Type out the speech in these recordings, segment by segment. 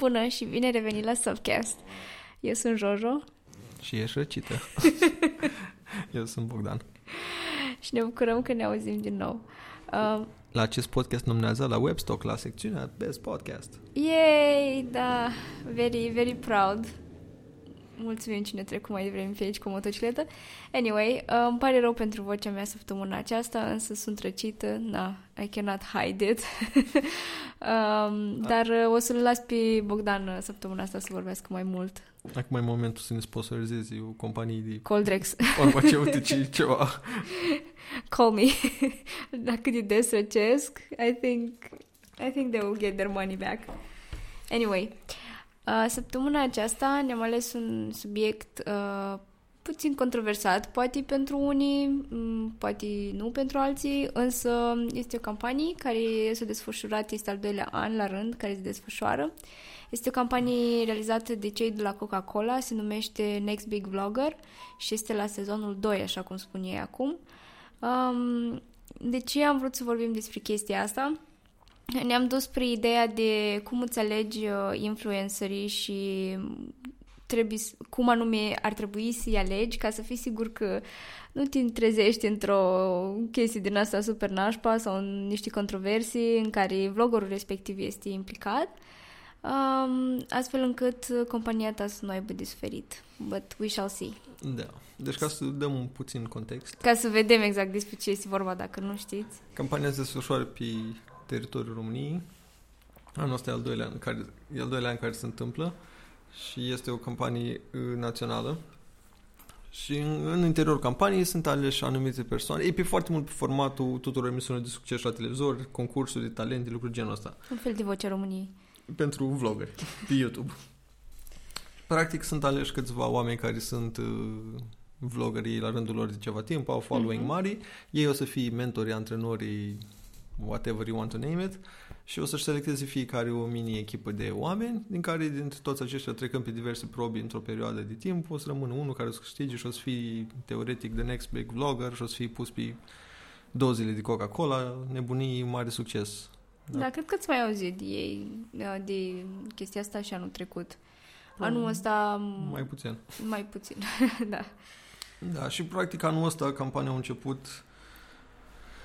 Bună și bine revenit la Softcast. Eu sunt Jojo. Și ești răcită. Eu sunt Bogdan. Și ne bucurăm că ne auzim din nou. Uh, la acest podcast nominează la Webstock, la secțiunea Best Podcast. Yay, da, very, very proud mulțumim cine trecut mai devreme pe aici cu motocicletă. Anyway, uh, îmi pare rău pentru vocea mea săptămâna aceasta, însă sunt răcită, na, I cannot hide it. um, dar uh, o să-l las pe Bogdan uh, săptămâna asta să vorbească mai mult. Acum e momentul să ne sponsorizezi o companie de Coldrex. farmaceutici ceva. Call me. Dacă de des răcesc, I think, I think they will get their money back. Anyway, Uh, săptămâna aceasta ne-am ales un subiect uh, puțin controversat, poate pentru unii, poate nu pentru alții, însă este o campanie care s-a desfășurat, este al doilea an la rând care se desfășoară. Este o campanie realizată de cei de la Coca-Cola, se numește Next Big Vlogger și este la sezonul 2, așa cum spun ei acum. Um, de ce am vrut să vorbim despre chestia asta? ne-am dus spre ideea de cum îți alegi uh, influencerii și trebuie, cum anume ar trebui să-i alegi ca să fii sigur că nu te trezești într-o chestie din asta super nașpa sau în niște controversii în care vloggerul respectiv este implicat, um, astfel încât compania ta să nu aibă de suferit. But we shall see. Da. Deci ca să dăm un puțin context. Ca să vedem exact despre ce este vorba dacă nu știți. Campania se desfășoară pe teritoriul României. Anul ăsta e al doilea an care, e al doilea an care se întâmplă și este o campanie uh, națională. Și în, în interiorul campaniei sunt aleși anumite persoane. E pe foarte mult pe formatul tuturor emisiunilor de succes la televizor, concursuri de talente, lucruri genul ăsta. Un fel de vocea României. Pentru vloggeri pe YouTube. Practic sunt aleși câțiva oameni care sunt uh, vloggerii la rândul lor de ceva timp, au following mm-hmm. mari. Ei o să fie mentorii, antrenorii whatever you want to name it, și o să-și selecteze fiecare o mini-echipă de oameni, din care dintre toți aceștia trecând pe diverse probe într-o perioadă de timp, o să rămână unul care o să câștige și o să fie teoretic the next big vlogger și o să fie pus pe dozile de Coca-Cola, nebunii, mare succes. Da, da cred că ți mai auzit de ei, de chestia asta și anul trecut. Anul ăsta... Mai puțin. Mai puțin, da. Da, și practic anul ăsta campania a început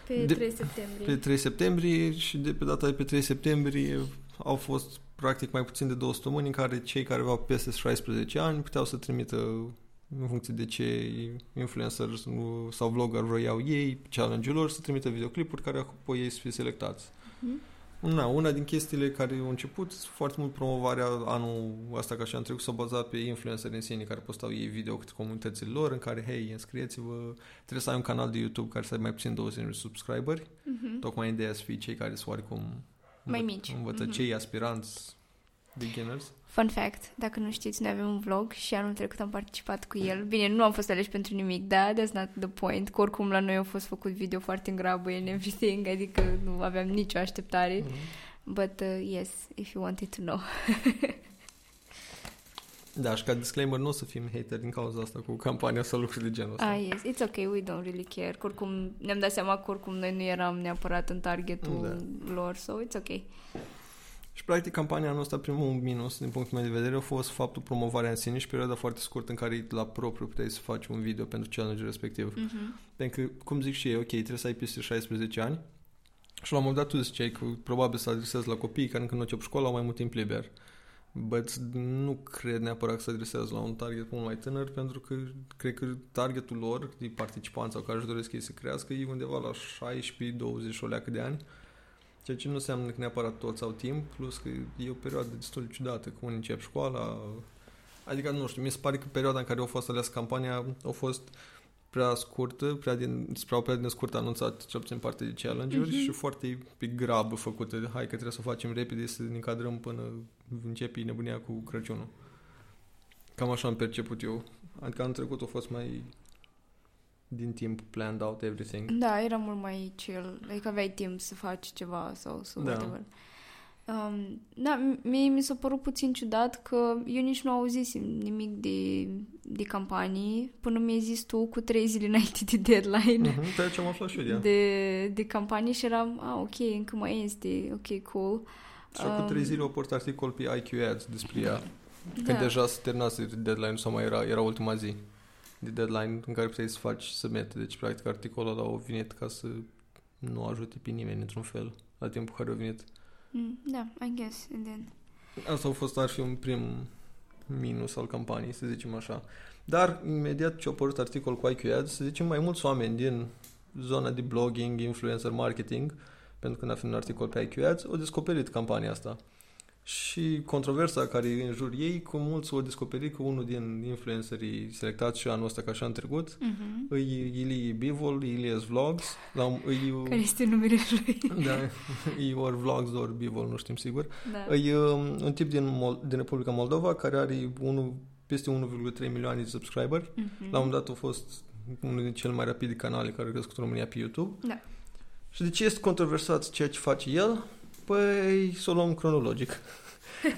pe de, 3 septembrie. Pe 3 septembrie și de pe data de pe 3 septembrie au fost practic mai puțin de două săptămâni în care cei care aveau peste 16 ani puteau să trimită în funcție de ce influencer sau vlogger vroiau ei, challenge-ul lor, să trimită videoclipuri care apoi ei să fie selectați. Mm-hmm. Na, una din chestiile care au început foarte mult promovarea anul ăsta ca și am trecut s-a bazat pe influencer în sine care postau ei video cu comunitățile lor în care, hei, înscrieți-vă, trebuie să ai un canal de YouTube care să ai mai puțin 20 de subscriberi. Mm-hmm. Tocmai ideea să fie cei care sunt oarecum mai mici. Învăță mm-hmm. cei aspiranți beginners. Fun fact, dacă nu știți, noi avem un vlog și anul trecut am participat cu el. Bine, nu am fost aleși pentru nimic, da, that's not the point. Că oricum la noi au fost făcut video foarte în grabă and everything, adică nu aveam nicio așteptare. Mm-hmm. But uh, yes, if you wanted to know. da, și ca disclaimer, nu o să fim hater din cauza asta cu campania sau lucruri de genul ăsta. Ah, yes, it's okay, we don't really care. Că oricum ne-am dat seama că oricum noi nu eram neapărat în targetul da. lor, so it's okay. Și practic campania noastră, primul minus din punctul meu de vedere a fost faptul promovarea în sine și perioada foarte scurtă în care la propriu puteai să faci un video pentru challenge respectiv. Mm-hmm. Pentru că, cum zic și eu, ok, trebuie să ai peste 16 ani și la un moment dat tu ziceai că probabil să adresezi la copii care încă nu încep școala, au mai mult timp liber. But nu cred neapărat că se adresează la un target mult mai tânăr, pentru că cred că targetul lor, de participanți sau care își doresc ei să crească, e undeva la 16-20 o leacă de ani. Ceea ce nu înseamnă că neapărat toți au timp, plus că e o perioadă destul de ciudată, că unii încep școala, adică nu știu, mi se pare că perioada în care au fost ales campania a fost prea scurtă, prea din, spre o perioadă scurtă anunțat cel puțin parte de challenge-uri mm-hmm. și foarte pe grabă făcută. Hai că trebuie să o facem repede, să ne încadrăm până începe nebunia cu Crăciunul. Cam așa am perceput eu. Adică anul trecut a fost mai din timp planned out everything. Da, era mult mai chill. Adică aveai timp să faci ceva sau să da. whatever. Um, da, mie mi s-a părut puțin ciudat că eu nici nu auzisem nimic de, de campanii până mi-ai zis tu cu trei zile înainte de deadline. Uh-huh, pe ce am aflat și eu, de, de campanie și eram, ah, ok, încă mai este, ok, cool. Și acum Um, trei zile au port articol pe IQ Ads despre ea. Când Da. deja se terminase deadline sau mai era, era ultima zi de deadline în care puteai să faci să mete. Deci, practic, articolul ăla a venit ca să nu ajute pe nimeni într-un fel la timpul care a venit. Mm, Da, I guess, and then. Asta a fost, ar fi un prim minus al campaniei, să zicem așa. Dar, imediat ce a apărut articol cu IQ Ads, să zicem, mai mulți oameni din zona de blogging, influencer marketing, pentru că n-a fi un articol pe IQ Ads, au descoperit campania asta. Și controversa care e în jur ei, cu mulți au descoperit că unul din influencerii selectați și anul ăsta ca și în trecut, Mhm. îi Ilie Bivol, Ilias Vlogs, la, un- îi, Care este numele lui? da, e ori Vlogs, ori Bivol, nu știm sigur. Da. E um, un tip din, Mol- din Republica Moldova care are unu, peste 1,3 milioane de subscriberi. Mhm. La un moment dat a fost unul din cele mai rapide canale care a crescut în România pe YouTube. Da. Și de ce este controversat ceea ce face el? Păi, să o luăm cronologic.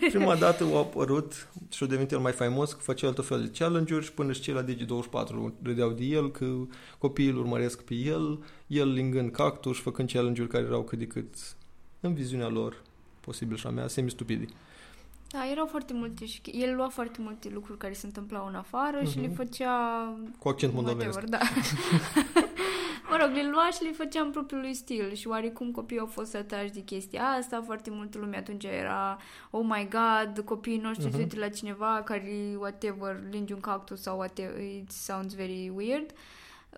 Prima dată a apărut și a devenit el mai faimos că făcea tot fel de challenge-uri și până și cei la Digi24 râdeau de el că copiii îl urmăresc pe el, el lingând cactus, făcând challenge-uri care erau cât de cât în viziunea lor, posibil și a mea, semi-stupide. Da, erau foarte multe și el lua foarte multe lucruri care se întâmplau în afară și Mhm. le făcea Cu accent moldovenesc. whatever, da. mă rog, le lua și le făcea în propriul lui stil și oarecum copiii au fost atrași de chestia asta, foarte multă lume atunci era oh my god, copiii noștri Mhm. se uită la cineva care whatever, linge un cactus sau whatever, it sounds very weird.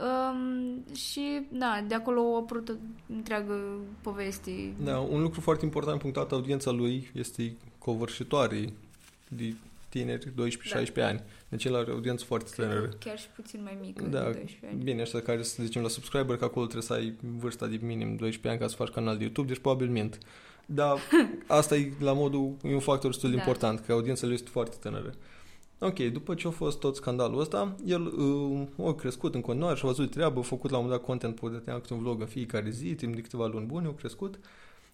Um, și, da, de acolo a apărut o întreagă poveste. Da, un lucru foarte important punctat, audiența lui este covârșitoare de tineri, 12-16 ani. Deci el are o audiență foarte tânără. Chiar și puțin mai mică, Da, de 12 ani. Bine, ăștia care să zicem la subscriber, că acolo trebuie să ai vârsta de minim 12 ani ca să faci canal de YouTube, deci probabil mint. Dar asta e la modul, e un factor destul de Da. important, că audiența lui este foarte tânără. Ok, după ce a fost tot scandalul ăsta, el uh, a crescut în continuare și a văzut treabă, a făcut la un moment dat content, putea câte un vlog în fiecare zi, timp de câteva luni bune, a crescut.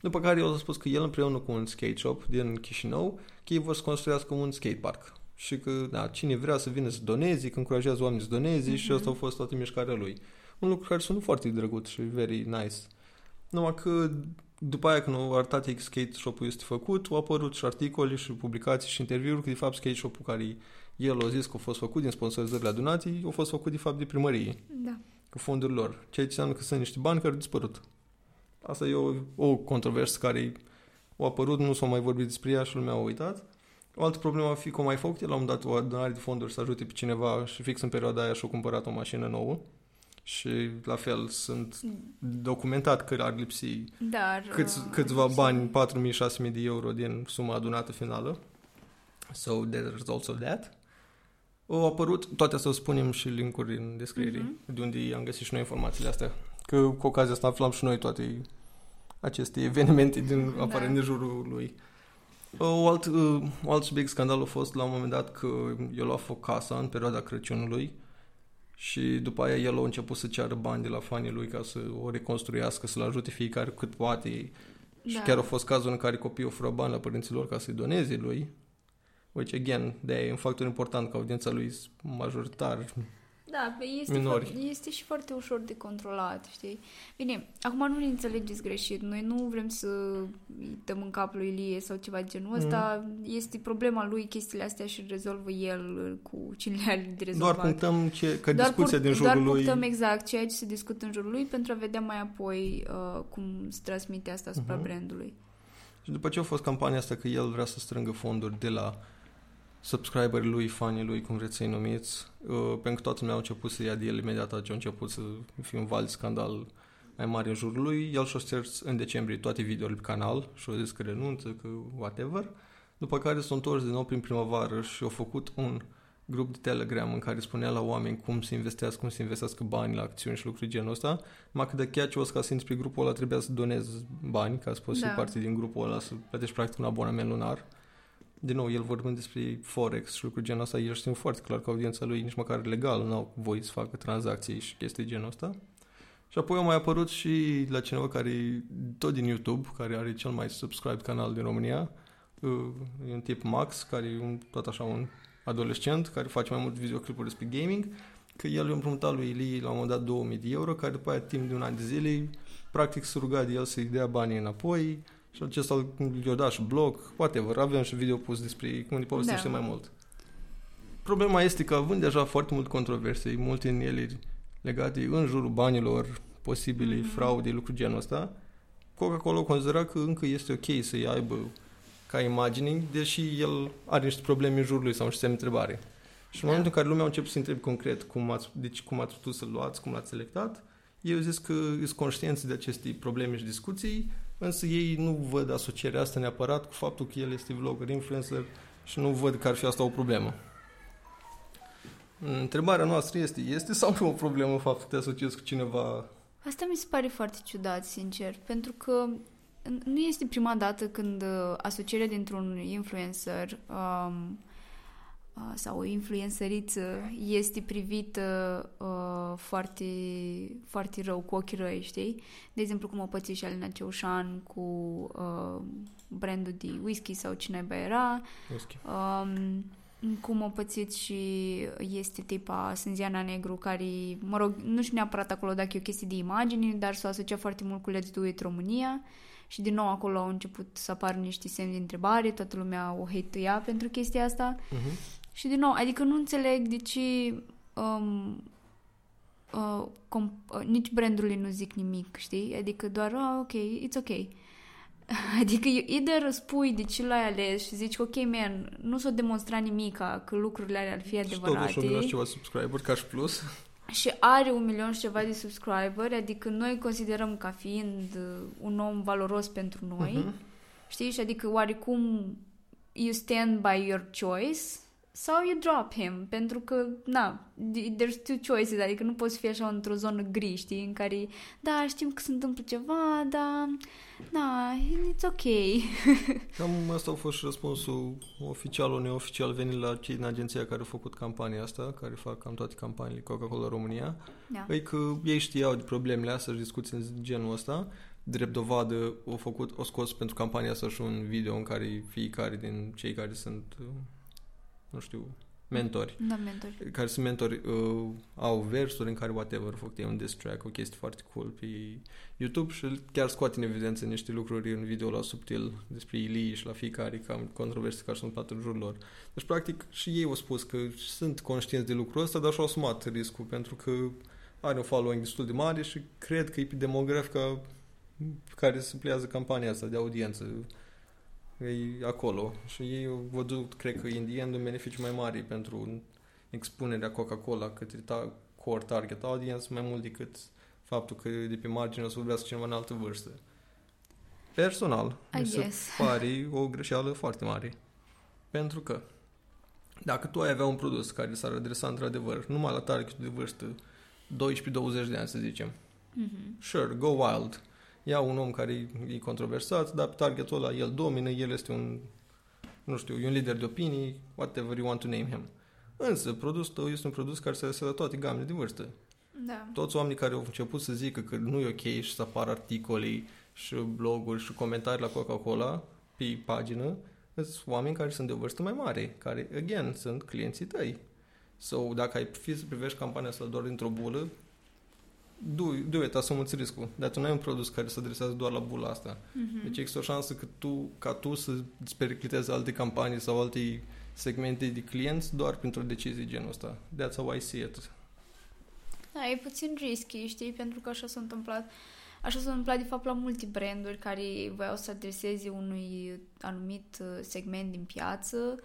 După care el a spus că el împreună cu un skate shop din Chișinău, că ei vor să construiască un skatepark. Și că, da, cine vrea să vină să doneze, că încurajează oamenii să doneze Mhm. și asta a fost toată mișcarea lui. Un lucru care sună foarte drăguț și very nice. Numai că după aia când au arătat ei că skate shop-ul este făcut, au apărut și articole și publicații și interviuri că de fapt skate shop-ul care el a zis că a fost făcut din sponsorizările donații, a fost făcut de fapt de primărie, Da. cu fonduri lor. Ceea ce înseamnă că sunt niște bani care au dispărut. Asta e o, o controversă care a apărut, nu s-a mai vorbit despre ea și lumea a uitat. O altă problemă a fi că a mai făcut el la un moment dat o adunare de fonduri să ajute pe cineva și fix în perioada aia și-a cumpărat o mașină nouă. Și la fel sunt documentat că ar lipsi Dar... câți, uh, câțiva să- bani, 4.000-6.000 de euro din suma adunată finală. So there's also that. Au apărut, toate astea o spunem și linkuri în descriere, Mhm. de unde am găsit și noi informațiile astea. Că cu ocazia asta aflam și noi toate aceste evenimente din Da. afară în jurul lui. O alt, uh, un alt subiect scandal a fost la un moment dat că el a făcut casa în perioada Crăciunului și după aia el a început să ceară bani de la fanii lui ca să o reconstruiască, să-l ajute fiecare cât poate. Și Da. chiar a fost cazul în care copiii oferă bani la părinții lor ca să-i doneze lui. Which, again, de e un factor important că audiența lui e majoritar. Da, este, minori. foarte, este și foarte ușor de controlat, știi? Bine, acum nu ne înțelegeți greșit. Noi nu vrem să îi dăm în cap lui Ilie sau ceva de genul ăsta. Este problema lui chestiile astea și îl rezolvă el cu cine le are de rezolvat. Doar punctăm ce, că Doar discuția pur- din jurul doar lui... punctăm exact ceea ce se discută în jurul lui pentru a vedea mai apoi uh, cum se transmite asta asupra Mhm. brandului. Și după ce a fost campania asta că el vrea să strângă fonduri de la subscriberii lui, fanii lui, cum vreți să-i numiți, uh, pentru că toată lumea a început să ia de el imediat ce a început să fie un val de scandal mai mare în jurul lui. El și-a șters în decembrie toate videourile pe canal și a zis că renunță, că whatever. După care s-a întors din nou prin primăvară și a făcut un grup de Telegram în care spunea la oameni cum să investească, cum să investească bani la acțiuni și lucruri genul ăsta. Numai că de chiar ce o să ca să intri pe grupul ăla trebuia să donezi bani ca să poți Da. fi parte din grupul ăla, să plătești practic un abonament lunar. Din nou, el vorbind despre Forex și lucruri genul ăsta, el știe foarte clar că audiența lui nici măcar legal nu au voie să facă tranzacții și chestii genul ăsta. Și apoi a mai apărut și la cineva care e tot din YouTube, care are cel mai subscribed canal din România, uh, e un tip Max, care e un, tot așa un adolescent, care face mai mult videoclipuri despre gaming, că el i-a împrumutat lui Ilie la un moment dat 2000 de euro, care după aia timp de un an de zile, practic se ruga de el să-i dea banii înapoi Și acesta i-a dat și blog, whatever, avem și video pus despre cum ne povestește Da. mai mult. Problema este că având deja foarte mult controverse, multe în ele legate în jurul banilor, posibile Mhm. fraude, lucruri genul ăsta, Coca-Cola considera că încă este ok să-i aibă ca imagine, deși el are niște probleme în jurul lui sau niște semne de întrebare. Și în Da. momentul în care lumea a început să întrebe concret cum ați, deci cum ați putut să-l luați, cum l-ați selectat, ei au zis că sunt conștienți de aceste probleme și discuții, însă ei nu văd asocierea asta neapărat cu faptul că el este vlogger, influencer și nu văd că ar fi asta o problemă. Întrebarea noastră este, este sau nu o problemă faptul că te asociezi cu cineva Asta mi se pare foarte ciudat, sincer, pentru că n- nu este prima dată când uh, asocierea dintr-un influencer um, uh, sau o influenceriță este privită uh, foarte, foarte rău, cu ochii răi, știi? De exemplu, cum o păți și Alina Ceușan cu uh, brandul de whisky sau cine naiba era, whisky. Um, cum a pățit și este tipa Sânziana Negru, care, mă rog, nu știu neapărat acolo dacă e o chestie de imagini, dar s-a asociat foarte mult cu Let's Do It România și din nou acolo au început să apară niște semne de întrebare, toată lumea o hate pentru chestia asta Uh-huh. Și din nou, adică nu înțeleg de ce um, uh, com- uh, nici brandurile nu zic nimic, știi? Adică doar, ah, ok, it's ok. Adică either spui de ce l-ai ales și zici, ok, man, nu s-o demonstra nimica că lucrurile alea ar fi Și totuși adevărate un milion și ceva subscriber ca și plus. și are un milion și ceva de subscriberi, adică noi considerăm ca fiind uh, un om valoros pentru noi, Mhm. știi? Și adică oarecum you stand by your choice sau you drop him, pentru că, na, there's two choices, adică nu poți fi așa într-o zonă gri, știi, în care, da, știm că se întâmplă ceva, dar, na, it's ok. Cam asta a fost și răspunsul oficial, neoficial venit la cei din agenția care au făcut campania asta, care fac cam toate campaniile Coca-Cola România. Da. Păi că ei știau de problemele astea și discuții în genul ăsta. Drept dovadă, au făcut, o scos pentru campania asta și un video în care fiecare din cei care sunt, uh, nu știu, mentori, Da, mentor. care sunt mentori, uh, au versuri în care whatever, au făcut ei un diss track, o chestie foarte cool pe YouTube și chiar scoate în evidență niște lucruri în video la subtil despre Ilii și la fiecare cam controverse care sunt pat în jurul lor. Deci, practic, și ei au spus că sunt conștienți de lucrul ăsta, dar și-au asumat riscul pentru că are un following destul de mare și cred că e pe demografica pe care se pliază campania asta de audiență. E acolo. Și ei au văzut, cred că, in the end, un beneficiu mai mare pentru expunerea Coca-Cola către ta- core target audience mai mult decât faptul că de pe margine o să vorbească cineva în altă vârstă. Personal, I mi se guess. pare o greșeală foarte mare. Pentru că dacă tu ai avea un produs care s-ar adresa într-adevăr numai la targetul de vârstă 12-20 de ani, să zicem, Mhm. sure, go wild. Ia un om care e controversat, dar pe targetul ăla el domină, el este un, nu știu, e un lider de opinii, whatever you want to name him. Însă, produsul tău este un produs care se adresează la toate gamele de vârstă. Da. Toți oamenii care au început să zică că nu e ok și să apară articole și bloguri și comentarii la Coca-Cola pe pagină, sunt oameni care sunt de o vârstă mai mare, care, again, sunt clienții tăi. So, dacă ai fi să privești campania asta doar dintr-o bulă, do, do it, asumă-ți riscul. Dar tu nu ai un produs care se adresează doar la bula asta. Mhm. Deci există o șansă că tu, ca tu să îți periclitezi alte campanii sau alte segmente de clienți doar printr-o decizie genul ăsta. That's how I see it. Da, e puțin risky, știi, pentru că așa s-a întâmplat. Așa s-a întâmplat, de fapt, la multe branduri care voiau să adreseze unui anumit uh, segment din piață, uh,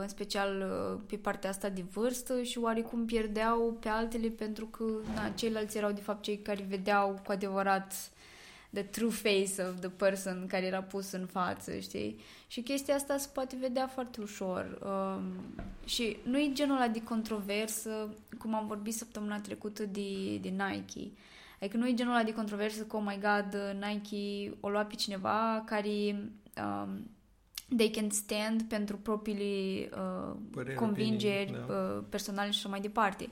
în special uh, pe partea asta de vârstă și oarecum pierdeau pe altele pentru că na, ceilalți erau, de fapt, cei care vedeau cu adevărat the true face of the person care era pus în față, știi? Și chestia asta se poate vedea foarte ușor. Um, și nu e genul ăla de controversă, cum am vorbit săptămâna trecută de, de Nike. Adică nu e genul ăla de controversă că, oh my god, Nike o lua pe cineva care um, they can stand pentru propriile uh, Păreri, convingeri opinii, da. uh, personale și așa mai departe.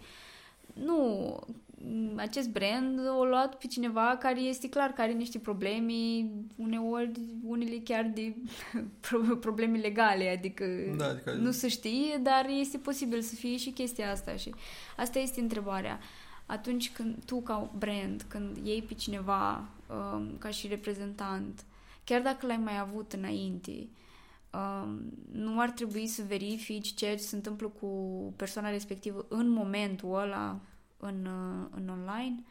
Nu, m, acest brand o luat pe cineva care este clar că are niște probleme, uneori unele chiar de pro- probleme legale, adică Da, adică nu se știe, dar este posibil să fie și chestia asta și asta este întrebarea. Atunci când tu ca brand, când iei pe cineva um, ca și reprezentant, chiar dacă l-ai mai avut înainte, um, nu ar trebui să verifici ceea ce se întâmplă cu persoana respectivă în momentul ăla în, uh, în online.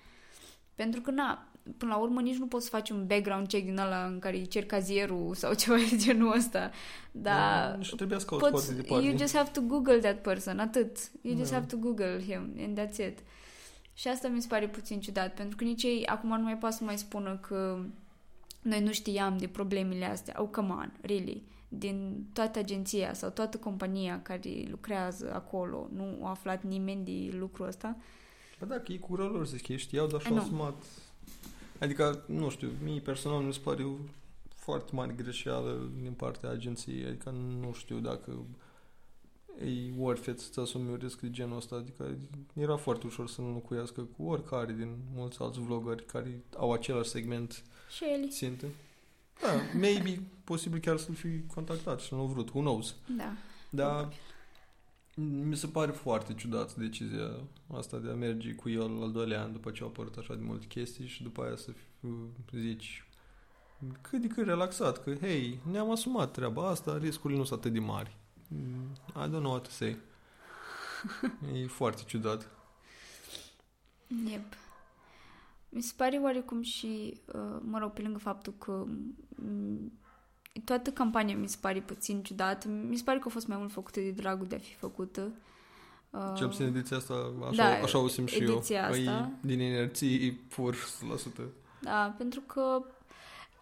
Pentru că, na, până la urmă nici nu poți să faci un background check din ăla în care îi cer cazierul sau ceva de genul ăsta. Dar și trebuia să cauți poți, foarte departe. you just have to Google that person, atât. You just Da. have to Google him and that's it. Și asta mi se pare puțin ciudat, pentru că nici ei acum nu mai poate să mai spună că noi nu știam de problemele astea. Oh, come on, really. Din toată agenția sau toată compania care lucrează acolo, nu a aflat nimeni de lucrul ăsta. Bă, dacă e cu lor, zic, ei știau, dar I și-au know. asumat. Adică, nu știu, mie personal mi se pare o foarte mare greșeală din partea agenției. Adică nu știu dacă e worth it să-ți asumi un risc de genul ăsta. Adică era foarte ușor să nu înlocuiască cu oricare din mulți alți vloggeri care au același segment Și el. țintă. Da, maybe, posibil chiar să-l fi contactat și nu vrut, who knows. Da. Dar mi se pare foarte ciudat decizia asta de a merge cu el al doilea an după ce au apărut așa de multe chestii și după aia să fiu, zici cât de cât relaxat, că hei, ne-am asumat treaba asta, riscurile nu sunt atât de mari. Mm, I don't know what to say. e foarte ciudat. Yep. Mi se pare oarecum și, uh, mă rog, pe lângă faptul că mm, toată campania mi se pare puțin ciudată. Mi se pare că a fost mai mult făcută de dragul de a fi făcută. Uh, Cel puțin ediția asta, așa, da, așa o simt și eu. ediția Că e asta. din inerții e pur 100%. Da, pentru că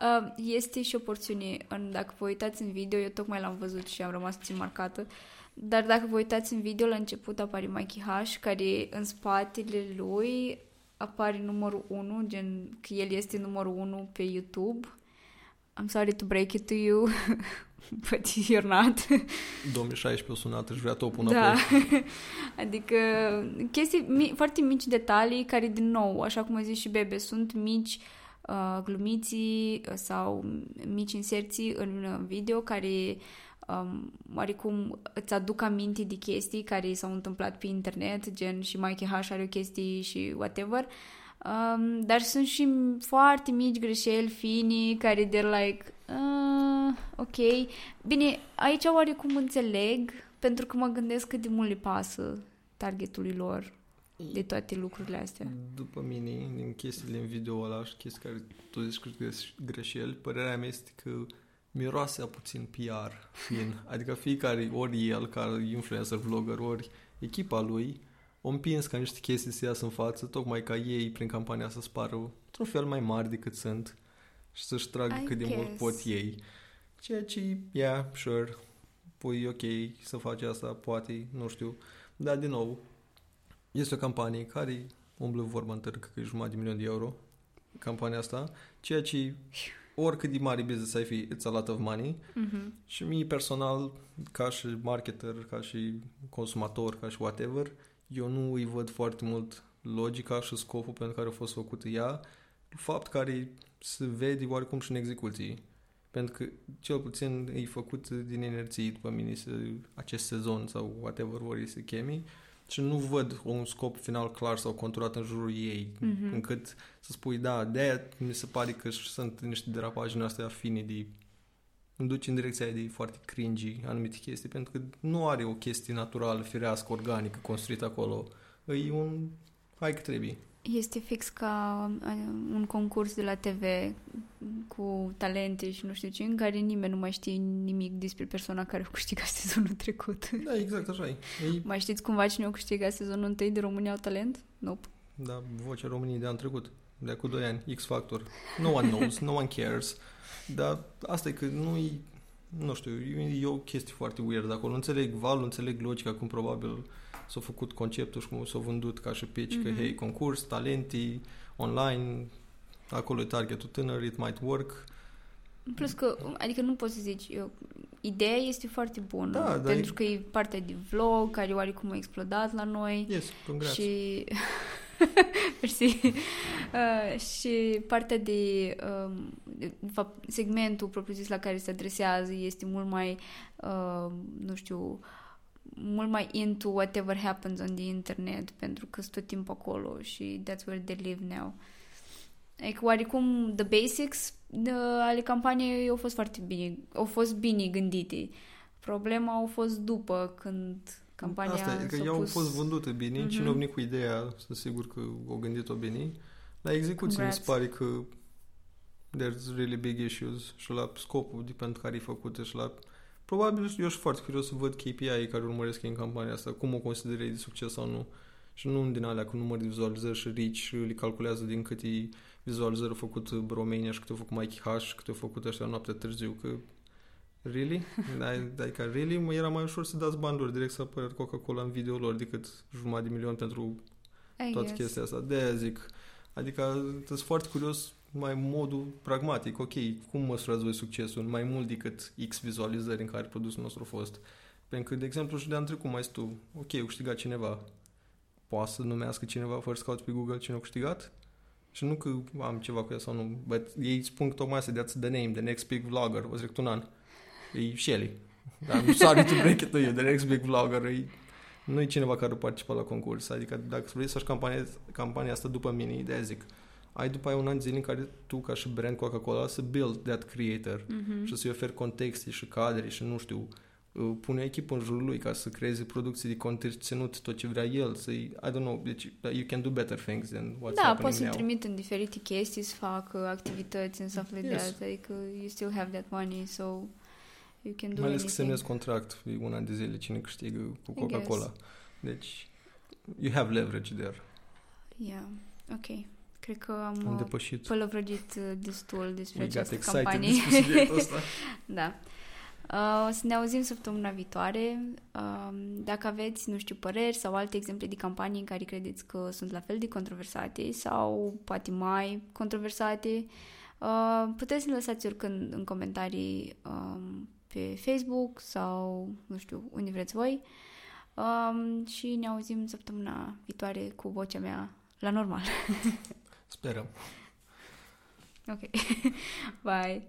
uh, este și o porțiune, în, dacă vă uitați în video, eu tocmai l-am văzut și am rămas puțin marcată, dar dacă vă uitați în video, la început apare Mikey H, care în spatele lui apare numărul 1, gen că el este numărul 1 pe YouTube. I'm sorry to break it to you, but you're not. 2016 o sunat, își vrea topul Da. înapoi. adică chestii, mi- foarte mici detalii care, din nou, așa cum a zis și Bebe, sunt mici uh, glumiții uh, sau mici inserții în uh, video care um, oarecum îți aduc aminte de chestii care s-au întâmplat pe internet, gen și Mikey H are o chestie și whatever. Um, dar sunt și foarte mici greșeli fini care de like uh, ok. Bine, aici oarecum înțeleg pentru că mă gândesc cât de mult le pasă targetului lor de toate lucrurile astea. După mine, din chestiile în video ăla și chestii care tu zici că greș- greșeli, părerea mea este că miroase a puțin PR fin. Adică fiecare, ori el ca influencer, vlogger, ori echipa lui, o împins ca niște chestii să iasă în față, tocmai ca ei, prin campania, să spară într-un fel mai mari decât sunt și să-și tragă I cât de mult guess. pot ei. Ceea ce, yeah, sure, pui ok să faci asta, poate, nu știu. Dar, din nou, este o campanie care umblă vorba în târg că e jumătate de milion de euro campania asta, ceea ce oricât de mare business ai fi, it's a lot of money Mhm. și mie personal, ca și marketer, ca și consumator, ca și whatever, eu nu îi văd foarte mult logica și scopul pentru care a fost făcută ea, fapt care se vede oarecum și în execuții. Pentru că cel puțin e făcut din inerții, după mine, să- acest sezon sau whatever vor să chemi și nu văd un scop final clar sau conturat în jurul ei, Mhm. încât să spui, da, de-aia mi se pare că sunt niște derapaje din astea fine de îmi duci în direcția aia de foarte cringy anumite chestii, pentru că nu are o chestie naturală, firească, organică, construită acolo. E un... Hai că trebuie. Este fix ca uh, un concurs de la TV cu talente și nu știu ce, în care nimeni nu mai știe nimic despre persoana care a câștigat sezonul trecut. Da, exact așa e. e Mai știți cumva cine a câștigat sezonul întâi de România au talent? Nope. da, vocea României de anul trecut, de acum 2 ani, X Factor. No one knows, no one cares. Dar asta e că nu e, nu știu, e, e o chestie foarte weird acolo. Nu înțeleg valul, nu înțeleg logica cum probabil s-a făcut conceptul și cum s-a vândut ca și pitch, mm-hmm. că Mhm. hei, concurs, talenti, online, acolo e targetul tânăr, it might work. Plus că, adică nu poți să zici, eu, ideea este foarte bună, Da, dar pentru e- că e partea de vlog, care oarecum a explodat la noi. Yes, congrats. Și... Mersi. Uh, și partea de, um, de, de fapt, segmentul propriu-zis la care se adresează este mult mai, uh, nu știu, mult mai into whatever happens on the internet, pentru că sunt tot timpul acolo și that's where they live now. Like, oarecum, the basics de, ale campaniei au fost foarte bine, au fost bine gândite. Problema au fost după când campania Asta e, că s-a ea au pus... fost vândute bine, mm-hmm. cine au venit cu ideea, sunt sigur că au gândit-o bine. La execuție mi se Congrats. pare că there's really big issues și la scopul de pentru care e făcută și la... Probabil eu sunt foarte curios să văd KPI care urmăresc în campania asta, cum o considerei de succes sau nu. Și nu din alea cu număr de vizualizări și reach și le calculează din câte vizualizări au făcut Romania și câte au făcut Mikey H și câte au făcut ăștia noaptea târziu, că Really? Adică, really? Mă, era mai ușor să dați bani direct să apără Coca-Cola în video lor decât jumătate de milion pentru I toată guess. chestia asta. de zic. Adică sunt foarte curios mai modul pragmatic. Ok, cum măsurați voi succesul? Mai mult decât X vizualizări în care produsul nostru a fost. Pentru că, de exemplu, și de anul trecut mai tu. Ok, a câștigat cineva. Poate să numească cineva fără să cauți pe Google cine a câștigat? Și nu că am ceva cu ea sau nu, but ei spun tocmai asta, that's the name, the next big vlogger, was trecut un an. E Shelly. I'm sorry to break it to you, the next big vlogger e nu e cineva care participa la concurs. Adică dacă vrei să faci campania, campania asta după mine, de zic, ai după aia un an de zile în care tu, ca și brand Coca-Cola, să build that creator Mhm. și să-i oferi contexte și cadre și nu știu, uh, pune o echipă în jurul lui ca să creeze producții de conținut, tot ce vrea el, să I don't know, deci you can do better things than what's Da, happening poți să-i now. trimit în diferite chestii, să fac uh, activități and stuff like Yes. that. Adică you still have that money, so you can do Mai ales că anything. semnezi contract e un an de zile cine câștigă cu I Coca-Cola. Deci, you have leverage there. Yeah, ok. Cred că am, Am uh, depășit. pălăvrăgit uh, destul despre We got această excited campanie. despre subiectul ăsta. da. Uh, o să ne auzim săptămâna viitoare. Uh, dacă aveți, nu știu, păreri sau alte exemple de campanii în care credeți că sunt la fel de controversate sau poate mai controversate, uh, puteți să ne lăsați oricând în comentarii um, pe Facebook sau, nu știu, unde vreți voi. Um, și ne auzim săptămâna viitoare cu vocea mea la normal. split okay. Bye.